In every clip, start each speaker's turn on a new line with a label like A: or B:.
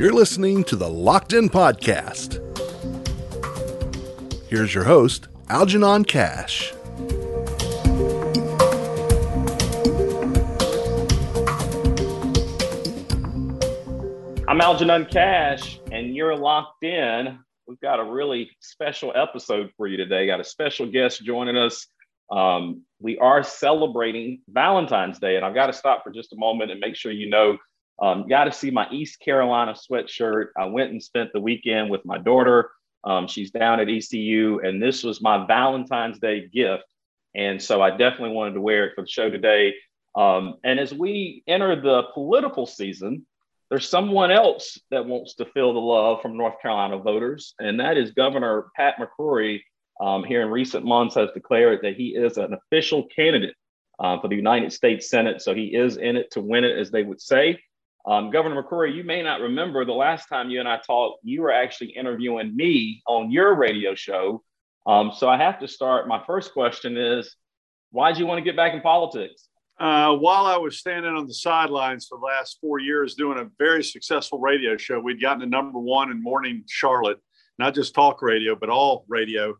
A: You're listening to the Locked In Podcast. Here's your host, Algenon Cash.
B: I'm Algenon Cash, and you're locked in. We've got a really special episode for you today. Got a special guest joining us. Um, we are celebrating Valentine's Day, and I've got to stop for just a moment and make sure you know. Um, got to see my East Carolina sweatshirt. I went and spent the weekend with my daughter. Um, she's down at ECU, and this was my Valentine's Day gift. And so I definitely wanted to wear it for the show today. Um, and as we enter the political season, there's someone else that wants to feel the love from North Carolina voters, and that is Governor Pat McCrory. Um, here in recent months, has declared that he is an official candidate uh, for the United States Senate. So he is in it to win it, as they would say. Um, Governor McCrory, you may not remember the last time you and I talked, you were actually interviewing me on your radio show. Um, so I have to start. My first question is, why did you want to get back in politics?
C: Uh, while I was standing on the sidelines for the last four years doing a very successful radio show, we'd gotten to number one in morning Charlotte, not just talk radio, but all radio.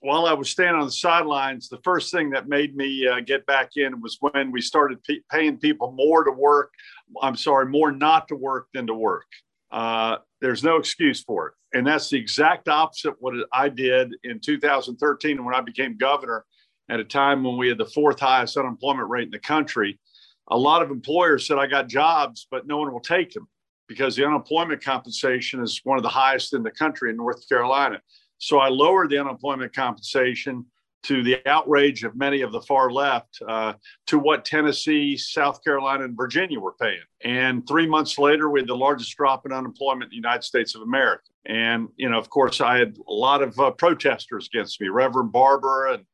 C: While I was standing on the sidelines, the first thing that made me uh, get back in was when we started paying people more to work. I'm sorry, more not to work than to work. Uh, there's no excuse for it. And that's the exact opposite what I did in 2013 when I became governor at a time when we had the fourth highest unemployment rate in the country. A lot of employers said, I got jobs, but no one will take them because the unemployment compensation is one of the highest in the country in North Carolina. So I lowered the unemployment compensation to the outrage of many of the far left uh, to what Tennessee, South Carolina, and Virginia were paying. And three months later, we had the largest drop in unemployment in the United States of America. And, you know, of course, I had a lot of uh, protesters against me, Reverend Barber and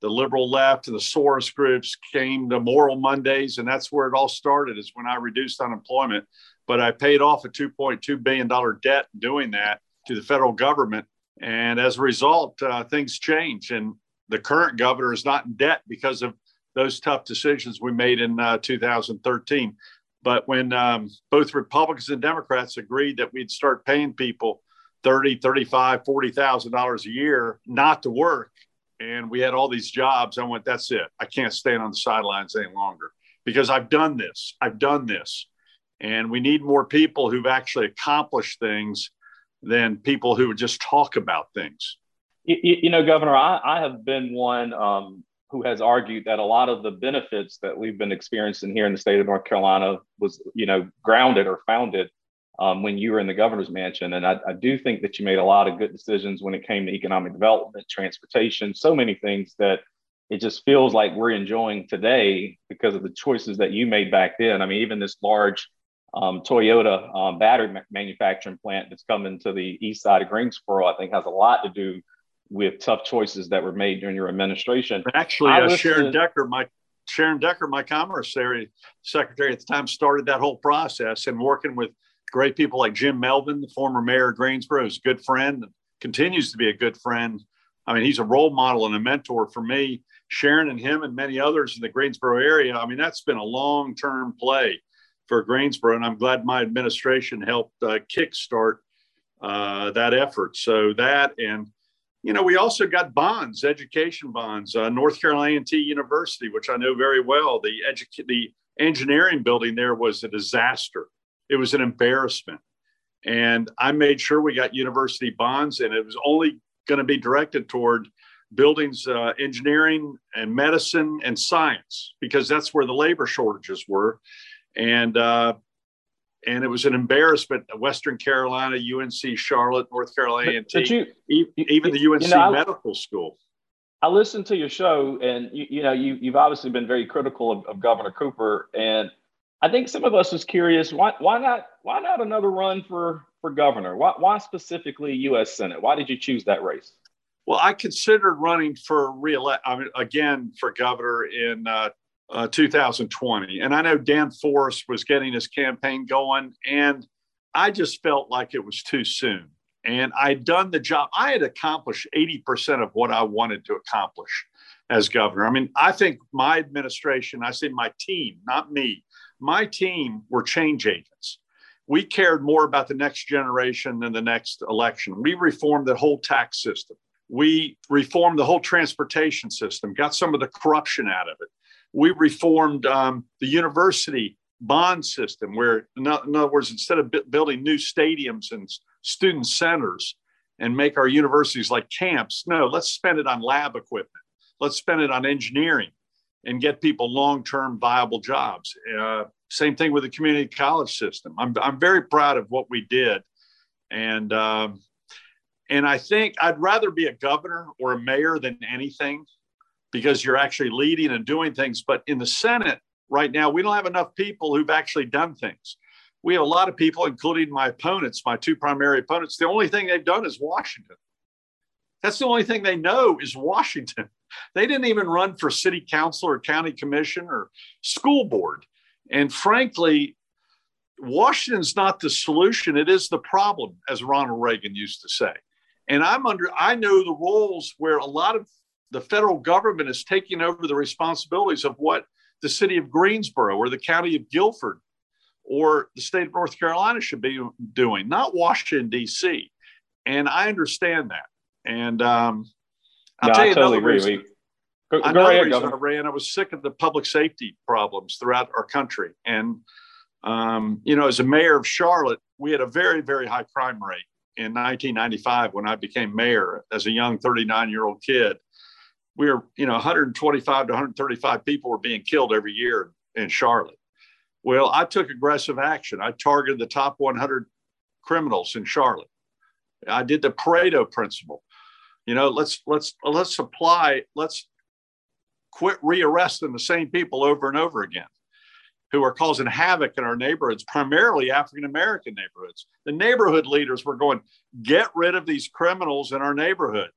C: the liberal left and the Soros groups came to Moral Mondays, and that's where it all started. Is when I reduced unemployment, but I paid off a 2.2 billion dollar debt doing that to the federal government, and as a result, uh, things change. And the current governor is not in debt because of those tough decisions we made in uh, 2013. But when um, both Republicans and Democrats agreed that we'd start paying people 30, 35, 40,000 dollars a year not to work, and we had all these jobs. I went, that's it. I can't stand on the sidelines any longer because I've done this. I've done this. And we need more people who've actually accomplished things than people who would just talk about things.
B: You, you know, Governor, I, I have been one um, who has argued that a lot of the benefits that we've been experiencing here in the state of North Carolina was, you know, grounded or founded um, when you were in the governor's mansion. And I, I, do think that you made a lot of good decisions when it came to economic development, transportation, so many things that it just feels like we're enjoying today because of the choices that you made back then. I mean, even this large um, Toyota um, battery ma- manufacturing plant that's coming to the east side of Greensboro, I think has a lot to do with tough choices that were made during your administration.
C: Actually, uh, Sharon Decker, my Sharon Decker, my commerce secretary at the time, started that whole process and working with great people like Jim Melvin, the former mayor of Greensboro, is a good friend continues to be a good friend. I mean, he's a role model and a mentor for me. Sharon and him and many others in the Greensboro area. I mean, that's been a long term play for Greensboro, and I'm glad my administration helped uh, kickstart uh, that effort. So that and you know, we also got bonds, education bonds. Uh, North Carolina A&T University, which I know very well, the edu- the engineering building there was a disaster it was an embarrassment. And I made sure we got university bonds, and it was only going to be directed toward buildings, uh, engineering, and medicine and science, because that's where the labor shortages were. And uh, and it was an embarrassment. Western Carolina, UNC Charlotte, North Carolina, but, you, even the UNC you know, Medical School.
B: I listened to your show, and you, you know you, you've obviously been very critical of, of Governor Cooper, and I think some of us was curious why why not why not another run for for governor? Why why specifically U.S. Senate? Why did you choose that race?
C: Well, I considered running for reelect. I mean, again for governor in uh, uh, 2020, and I know Dan Forest was getting his campaign going, and I just felt like it was too soon. And I'd done the job. I had accomplished 80% of what I wanted to accomplish as governor. I mean, I think my administration, I say my team, not me, my team were change agents. we cared more about the next generation than the next election. We reformed the whole tax system. We reformed the whole transportation system, got some of the corruption out of it. We reformed um, the university bond system, where, in other words, instead of building new stadiums and student centers and make our universities like camps, no, let's spend it on lab equipment. Let's spend it on engineering and get people long-term viable jobs. Uh, same thing with the community college system. I'm, I'm very proud of what we did. And, um, and I think I'd rather be a governor or a mayor than anything because you're actually leading and doing things. But in the Senate right now, we don't have enough people who've actually done things. We have a lot of people, including my opponents, my two primary opponents. The only thing they've done is Washington. That's the only thing they know is Washington. They didn't even run for city council or county commission or school board. And frankly, Washington's not the solution, it is the problem, as Ronald Reagan used to say. And I'm under, I know the roles where a lot of the federal government is taking over the responsibilities of what the city of Greensboro or the county of Guilford or the state of North Carolina should be doing, not Washington, D.C. And I understand that. And um, I'll
B: no,
C: tell you
B: I totally
C: another
B: agree.
C: reason.
B: Go, go
C: Another
B: ahead,
C: reason
B: Governor.
C: I ran, I was sick of the public safety problems throughout our country. And, um, you know, as a mayor of Charlotte, we had a very, very high crime rate in 1995 when I became mayor as a young 39 year old kid. We were, you know, 125 to 135 people were being killed every year in Charlotte. Well, I took aggressive action. I targeted the top 100 criminals in Charlotte. I did the Pareto principle. You know, let's let's let's apply, let's quit rearresting the same people over and over again who are causing havoc in our neighborhoods, primarily African American neighborhoods. The neighborhood leaders were going, get rid of these criminals in our neighborhood.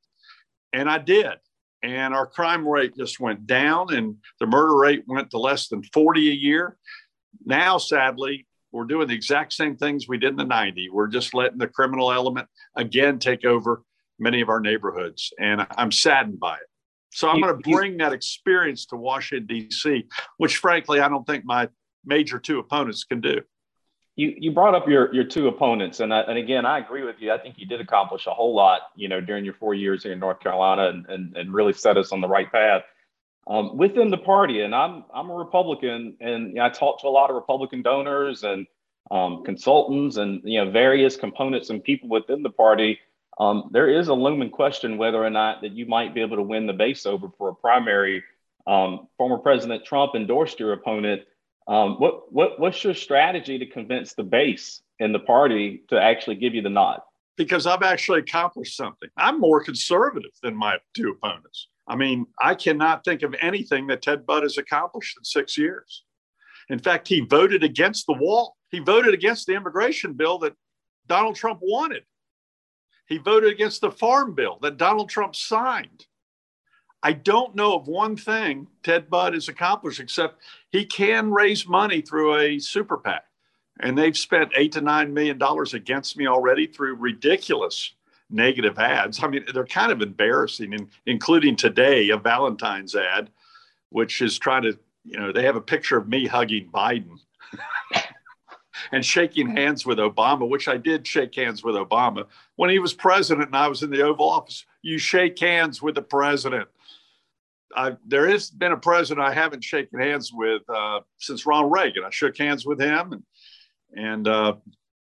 C: And I did. And our crime rate just went down, and the murder rate went to less than 40 a year. Now, sadly, we're doing the exact same things we did in the 90s. We're just letting the criminal element again take over many of our neighborhoods. And I'm saddened by it. So I'm going to bring that experience to Washington, D.C., which frankly, I don't think my major two opponents can do.
B: You you brought up your your two opponents, and I, and again, I agree with you. I think you did accomplish a whole lot, you know, during your four years here in North Carolina, and and, and really set us on the right path um, within the party. And I'm I'm a Republican, and you know, I talk to a lot of Republican donors and um, consultants, and you know, various components and people within the party. Um, there is a looming question whether or not that you might be able to win the base over for a primary. Um, former President Trump endorsed your opponent. Um, what what what's your strategy to convince the base in the party to actually give you the nod?
C: because I've actually accomplished something. I'm more conservative than my two opponents. I mean, I cannot think of anything that Ted Budd has accomplished in six years. In fact, he voted against the wall. He voted against the immigration bill that Donald Trump wanted. He voted against the farm bill that Donald Trump signed. I don't know of one thing Ted Budd has accomplished except he can raise money through a super PAC. And they've spent eight to nine million dollars against me already through ridiculous negative ads. I mean, they're kind of embarrassing, including today a Valentine's ad, which is trying to, you know, they have a picture of me hugging Biden and shaking hands with Obama, which I did shake hands with Obama when he was president and I was in the Oval Office. You shake hands with the president. I, there has been a president I haven't shaken hands with uh, since Ronald Reagan. I shook hands with him, and and uh,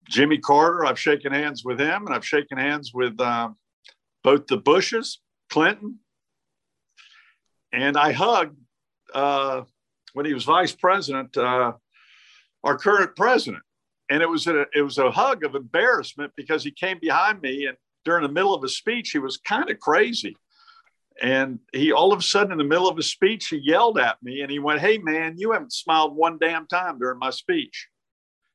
C: Jimmy Carter. I've shaken hands with him, and I've shaken hands with uh, both the Bushes, Clinton, and I hugged uh, when he was vice president uh, our current president, and it was a it was a hug of embarrassment because he came behind me and during the middle of a speech he was kind of crazy. And he all of a sudden, in the middle of his speech, he yelled at me and he went, Hey, man, you haven't smiled one damn time during my speech.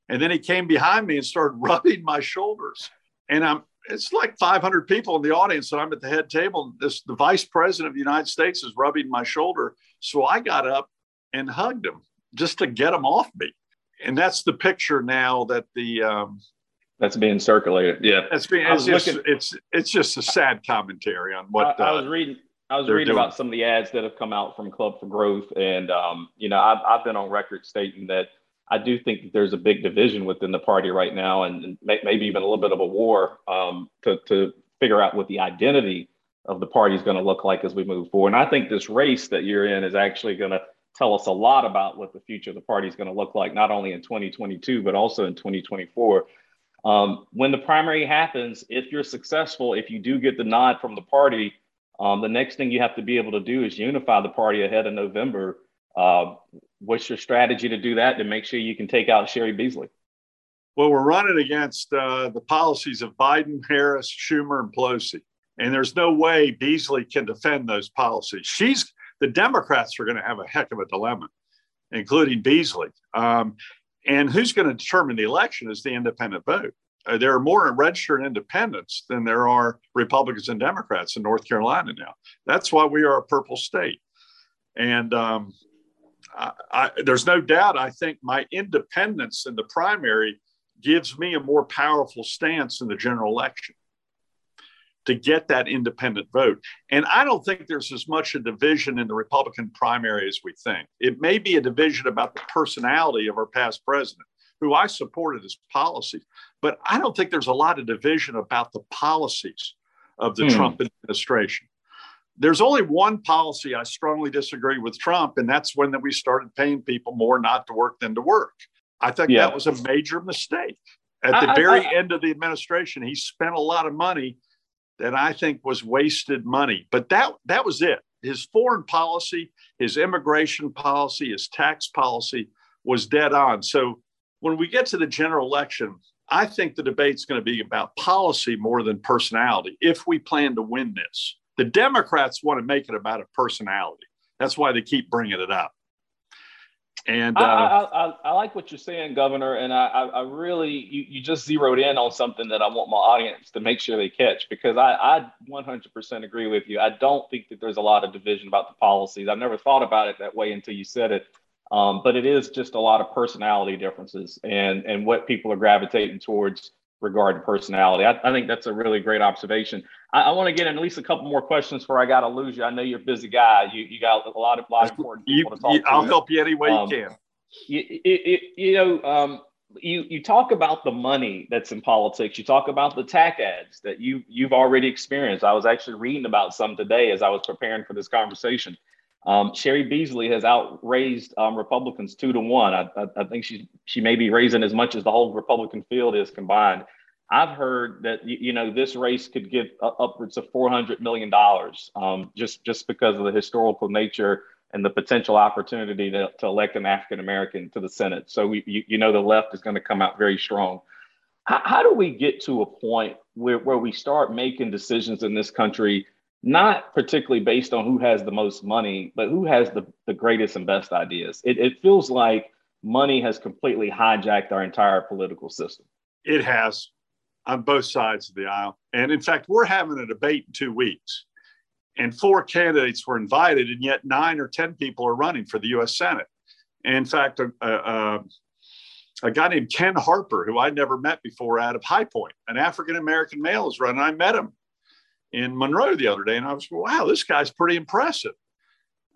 C: And then he came behind me and started rubbing my shoulders. And I'm, it's like 500 people in the audience, and I'm at the head table. This, the vice president of the United States is rubbing my shoulder. So I got up and hugged him just to get him off me. And that's the picture now that the, um,
B: That's being circulated. Yeah.
C: that's being. It's, just,
B: looking,
C: it's it's just a sad commentary on what,
B: I, I
C: uh,
B: was reading. I was reading
C: doing.
B: about some of the ads that have come out from Club for Growth, and um, you know, I've, I've been on record stating that I do think that there's a big division within the party right now, and maybe even a little bit of a war um, to, to figure out what the identity of the party is going to look like as we move forward. And I think this race that you're in is actually going to tell us a lot about what the future of the party is going to look like, not only in 2022, but also in 2024. Um, when the primary happens, if you're successful, if you do get the nod from the party, um, the next thing you have to be able to do is unify the party ahead of November. Uh, what's your strategy to do that to make sure you can take out Cheri Beasley?
C: Well, we're running against uh, the policies of Biden, Harris, Schumer, and Pelosi. And there's no way Beasley can defend those policies. She's the Democrats are going to have a heck of a dilemma, including Beasley. Um, and who's going to determine the election is the independent vote. Uh, there are more registered independents than there are Republicans and Democrats in North Carolina now. That's why we are a purple state. And um, I, I, there's no doubt, I think my independence in the primary gives me a more powerful stance in the general election to get that independent vote. And I don't think there's as much a division in the Republican primary as we think. It may be a division about the personality of our past president, who I supported his policies, but I don't think there's a lot of division about the policies of the hmm. Trump administration. There's only one policy I strongly disagree with Trump, and that's when that we started paying people more not to work than to work. I think yeah. that was a major mistake. At the I, very I, I, end of the administration, he spent a lot of money that I think was wasted money. But that that was it. His foreign policy, his immigration policy, his tax policy was dead on. So when we get to the general election, I think the debate's going to be about policy more than personality if we plan to win this. The Democrats want to make it about a personality. That's why they keep bringing it up. And uh,
B: I, I, I, like what you're saying, Governor. And I, I really, you, you just zeroed in on something that I want my audience to make sure they catch because I, I 100% agree with you. I don't think that there's a lot of division about the policies. I've never thought about it that way until you said it. Um, but it is just a lot of personality differences and, and what people are gravitating towards regarding personality. I, I think that's a really great observation. I, I want to get in at least a couple more questions before I got to lose you. I know you're a busy guy. You you got a lot of lot of important people you, to talk
C: you,
B: to.
C: I'll help you any way um, you can.
B: You, it, you know, um, you you talk about the money that's in politics. You talk about the tax ads that you you've already experienced. I was actually reading about some today as I was preparing for this conversation. Um, Cheri Beasley has outraised um, Republicans two to one. I, I, I, think she she may be raising as much as the whole Republican field is combined. I've heard that you know this race could get upwards of four hundred million dollars, um, just just because of the historical nature and the potential opportunity to, to elect an African American to the Senate. So we, you, you know the left is going to come out very strong. How, how do we get to a point where, where we start making decisions in this country, not particularly based on who has the most money, but who has the, the greatest and best ideas? It, it feels like money has completely hijacked our entire political system.
C: It has on both sides of the aisle. And in fact, we're having a debate in two weeks. And four candidates were invited, and yet nine or 10 people are running for the US Senate. And in fact, a, a, a guy named Ken Harper, who I'd never met before out of High Point, an African American male is running. I met him in Monroe the other day, and I was, wow, this guy's pretty impressive.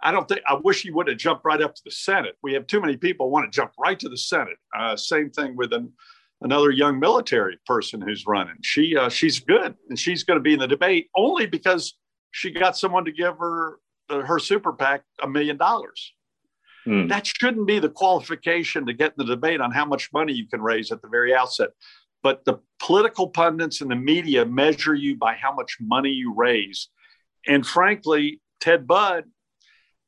C: I don't think, I wish he would have jumped right up to the Senate. We have too many people want to jump right to the Senate. Uh, same thing with an another young military person who's running. She uh, she's good, and she's going to be in the debate only because she got someone to give her uh, her super PAC a million dollars. Hmm. That shouldn't be the qualification to get in the debate on how much money you can raise at the very outset. But the political pundits and the media measure you by how much money you raise. And frankly, Ted Budd,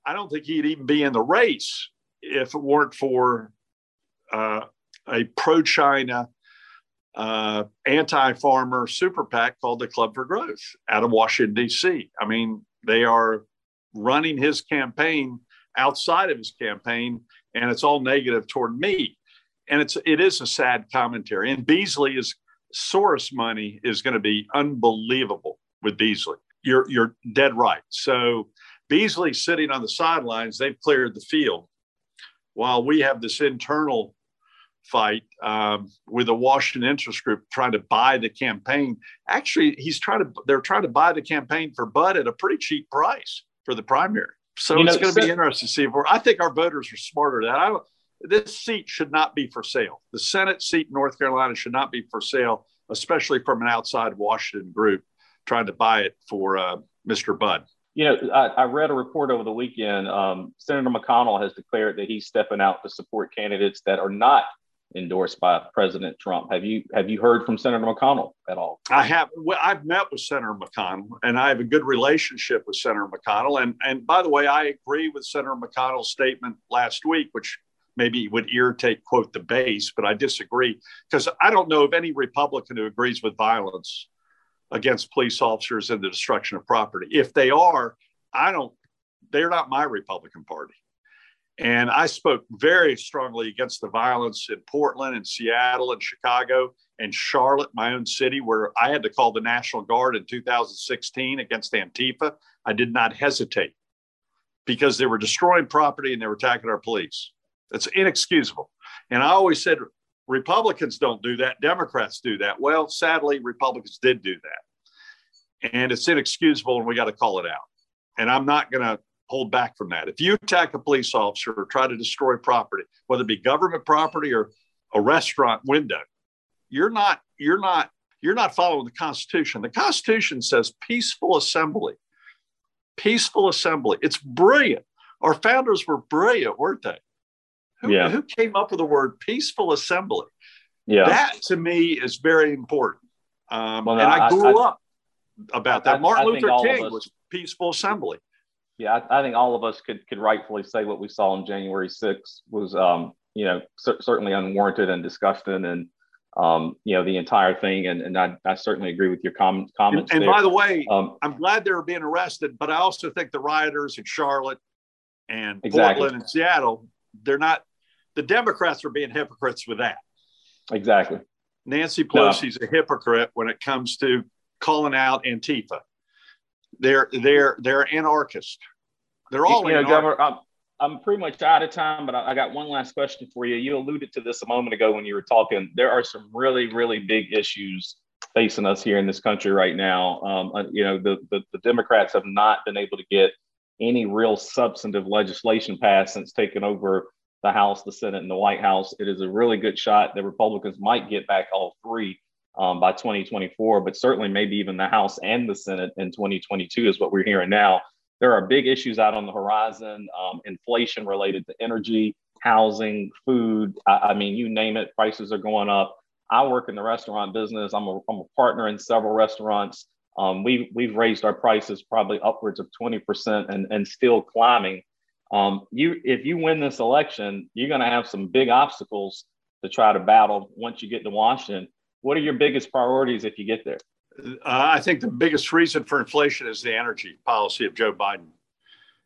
C: I don't think he'd even be in the race if it weren't for uh, a pro China, uh, anti farmer super PAC called the Club for Growth out of Washington, D.C. I mean, they are running his campaign outside of his campaign, and it's all negative toward me. And it's it is a sad commentary. And Beasley is Soros money is going to be unbelievable with Beasley. You're you're dead right. So Beasley sitting on the sidelines, they've cleared the field, while we have this internal fight um, with the Washington interest group trying to buy the campaign. Actually, he's trying to they're trying to buy the campaign for Budd at a pretty cheap price for the primary. So you it's going to be interesting to see if we're. I think our voters are smarter than that. I don't. This seat should not be for sale. The Senate seat in North Carolina should not be for sale, especially from an outside Washington group trying to buy it for uh, Mr. Budd.
B: You know, I, I, read a report over the weekend. Um, Senator McConnell has declared that he's stepping out to support candidates that are not endorsed by President Trump. Have you have you heard from Senator McConnell at all?
C: I have. Well, I've met with Senator McConnell, and I have a good relationship with Senator McConnell. And and by the way, I agree with Senator McConnell's statement last week, which maybe would irritate quote the base, but I disagree because I don't know of any Republican who agrees with violence against police officers and the destruction of property. If they are, I don't, they're not my Republican Party. And I spoke very strongly against the violence in Portland and Seattle and Chicago and Charlotte, my own city, where I had to call the National Guard in 2016 against Antifa. I did not hesitate because they were destroying property and they were attacking our police. That's inexcusable. And I always said Republicans don't do that, Democrats do that. Well, sadly, Republicans did do that. And it's inexcusable, and we got to call it out. And I'm not going to hold back from that. If you attack a police officer or try to destroy property, whether it be government property or a restaurant window, you're not, you're not, you're not following the Constitution. The Constitution says peaceful assembly. Peaceful assembly. It's brilliant. Our founders were brilliant, weren't they? Who, yeah. who came up with the word peaceful assembly? Yeah. That to me is very important. Um, well, and I, I grew I, up about that. I, Martin Luther King us, was peaceful assembly.
B: Yeah, I, think all of us could could rightfully say what we saw on January 6th was, um, you know, c- certainly unwarranted and disgusting, and um, you know, the entire thing. And, and I, I certainly agree with your com- comments.
C: And, and by the way, um, I'm glad they're being arrested, but I also think the rioters in Charlotte and exactly. Portland and Seattle, they're not the Democrats are being hypocrites with that.
B: Exactly.
C: Nancy Pelosi's no. a hypocrite when it comes to calling out Antifa. They're they're they're anarchists. They're all you know, Governor,
B: I'm, I'm pretty much out of time, but I, I got one last question for you. You alluded to this a moment ago when you were talking. There are some really really big issues facing us here in this country right now. Um, uh, you know, the, the the Democrats have not been able to get any real substantive legislation passed since taking over the House, the Senate, and the White House. It is a really good shot that Republicans might get back all three um, by 2024, but certainly maybe even the House and the Senate in 2022 is what we're hearing now. There are big issues out on the horizon um, inflation related to energy, housing, food. I, I, mean, you name it, prices are going up. I work in the restaurant business. I'm a, I'm a partner in several restaurants. Um, we've, we've raised our prices probably upwards of 20% and, and still climbing um, you if you win this election, you're going to have some big obstacles to try to battle once you get to Washington. What are your biggest priorities if you get there?
C: Uh, I think the biggest reason for inflation is the energy policy of Joe Biden.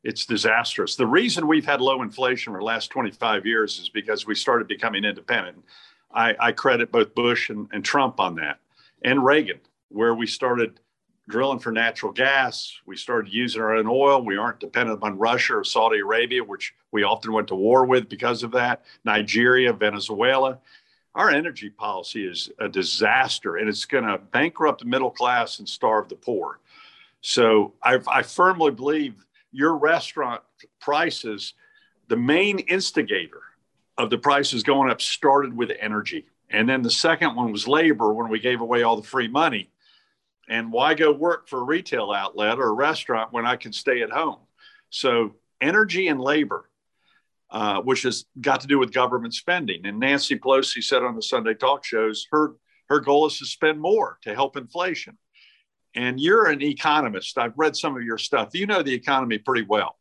C: It's disastrous. The reason we've had low inflation for the last 25 years is because we started becoming independent. I, I credit both Bush and, and Trump on that, and Reagan, where we started drilling for natural gas. We started using our own oil. We aren't dependent on Russia or Saudi Arabia, which we often went to war with because of that. Nigeria, Venezuela. Our energy policy is a disaster and it's going to bankrupt the middle class and starve the poor. So I, I firmly believe your restaurant prices, the main instigator of the prices going up started with energy. And then the second one was labor when we gave away all the free money. And why go work for a retail outlet or a restaurant when I can stay at home? So, energy and labor, uh, which has got to do with government spending. And Nancy Pelosi said on the Sunday talk shows her, her goal is to spend more to help inflation. And you're an economist. I've read some of your stuff. You know the economy pretty well.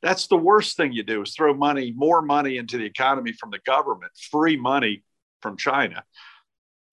C: That's the worst thing you do is throw money, more money into the economy from the government, free money from China.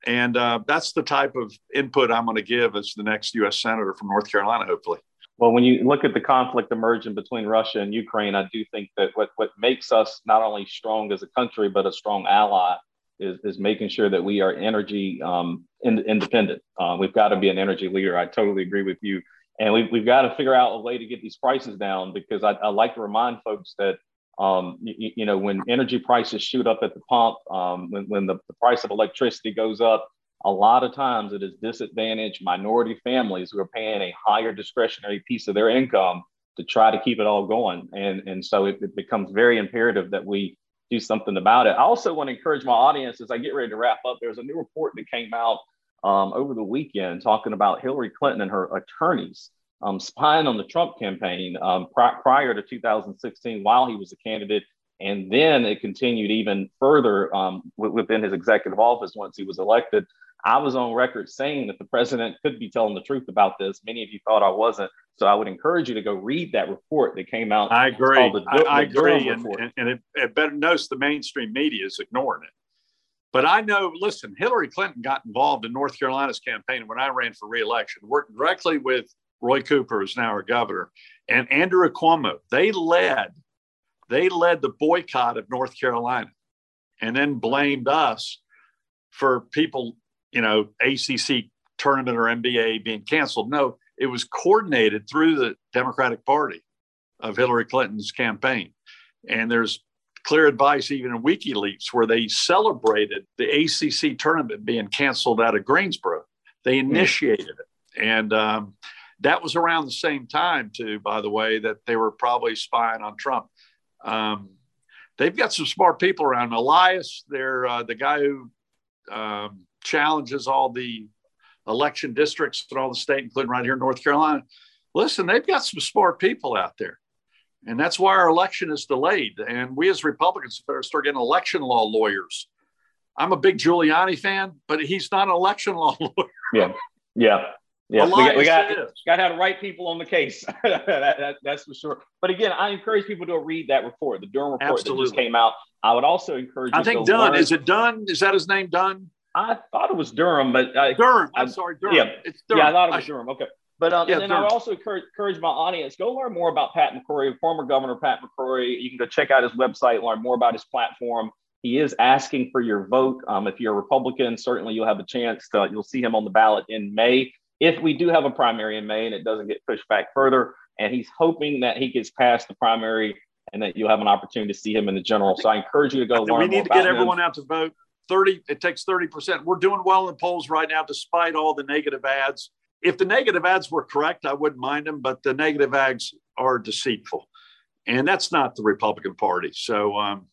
C: And uh, that's the type of input I'm going to give as the next U.S. Senator from North Carolina, hopefully.
B: Well, when you look at the conflict emerging between Russia and Ukraine, I do think that what, what makes us not only strong as a country, but a strong ally is, is making sure that we are energy um, in, independent. Uh, we've got to be an energy leader. I totally agree with you. And we've, we've got to figure out a way to get these prices down because I, I like to remind folks that um, you, you, know, when energy prices shoot up at the pump, um, when, when the, the, price of electricity goes up, a lot of times it is disadvantaged minority families who are paying a higher discretionary piece of their income to try to keep it all going. And, and so it, it becomes very imperative that we do something about it. I also want to encourage my audience as I get ready to wrap up. There's a new report that came out um, over the weekend talking about Hillary Clinton and her attorneys um, spying on the Trump campaign um, pri- prior to 2016 while he was a candidate. And then it continued even further um, w- within his executive office once he was elected. I was on record saying that the president could be telling the truth about this. Many of you thought I wasn't. So I would encourage you to go read that report that came out.
C: I agree. The, I, I agree. And, and, and, it, it better notice the mainstream media is ignoring it. But I know, listen, Hillary Clinton got involved in North Carolina's campaign when I ran for reelection, worked directly with Roy Cooper, is now our governor, and Andrew Cuomo. They led, they led the boycott of North Carolina and then blamed us for people, you know, ACC tournament or NBA being canceled. No, it was coordinated through the Democratic Party of Hillary Clinton's campaign. And there's clear advice even in WikiLeaks where they celebrated the ACC tournament being canceled out of Greensboro. They hmm. initiated it. And um, that was around the same time, too, by the way, that they were probably spying on Trump. Um, they've got some smart people around. Elias, they're uh, the guy who um, challenges all the election districts in all the state, including right here in North Carolina. Listen, they've got some smart people out there. And that's why our election is delayed. And we as Republicans better start getting election law lawyers. I'm a big Giuliani fan, but he's not an election law lawyer.
B: Yeah. Yeah. Yeah, we got, we got, got to have the right people on the case. that, that, that's for sure. But again, I encourage people to read that report, the Durham report Absolutely. that just came out. I would also encourage.
C: I think Dunn is it Dunn? Is that his name? Dunn?
B: I thought it was Durham, but I,
C: Durham. I'm I, sorry, Durham.
B: Yeah, it's Durham. Yeah, I thought it was I, Durham. Okay. But um, yeah, and then I would also encourage, encourage, my audience go learn more about Pat McCrory, former Governor Pat McCrory. You can go check out his website, learn more about his platform. He is asking for your vote. Um, if you're a Republican, certainly you'll have a chance to. You'll see him on the ballot in May if we do have a primary in May and it doesn't get pushed back further. And he's hoping that he gets past the primary and that you'll have an opportunity to see him in the general. So I encourage you to go.
C: We need to get everyone out to vote. 30, it takes 30%. We're doing well in the polls right now, despite all the negative ads if the negative ads were correct, I wouldn't mind them, but the negative ads are deceitful. And that's not the Republican Party. So um,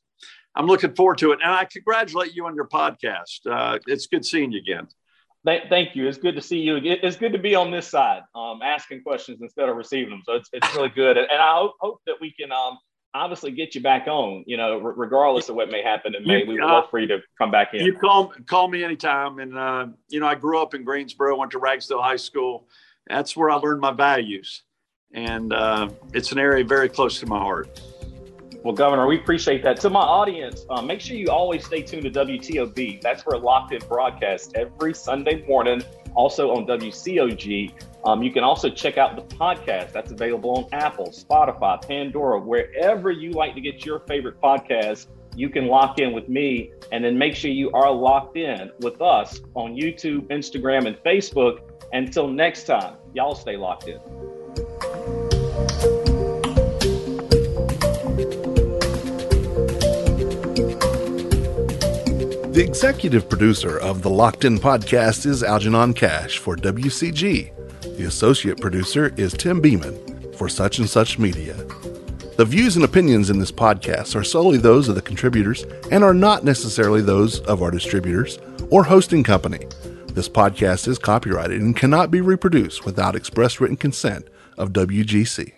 C: I'm looking forward to it. And I congratulate you on your podcast. Uh, it's good seeing you again.
B: Thank you. It's good to see you. It's good to be on this side, um, asking questions instead of receiving them. So it's, it's really good. And I hope, hope that we can um, obviously get you back on, you know, regardless of what may happen in May. We would love for you to come back in.
C: You call call me anytime. And uh, you know, I grew up in Greensboro, went to Ragsdale High School. That's where I learned my values, and uh, it's an area very close to my heart.
B: Well, Governor, we appreciate that. To my audience, uh, make sure you always stay tuned to WTOB. That's where Locked In broadcast every Sunday morning, also on WCOG. Um, you can also check out the podcast that's available on Apple, Spotify, Pandora, wherever you like to get your favorite podcast. You can lock in with me and then make sure you are locked in with us on YouTube, Instagram, and Facebook. Until next time, y'all stay locked in.
A: Executive producer of the Locked In podcast is Algenon Cash for WCG. The associate producer is Tim Beeman for Such and Such Media. The views and opinions in this podcast are solely those of the contributors and are not necessarily those of our distributors or hosting company. This podcast is copyrighted and cannot be reproduced without express written consent of WGC.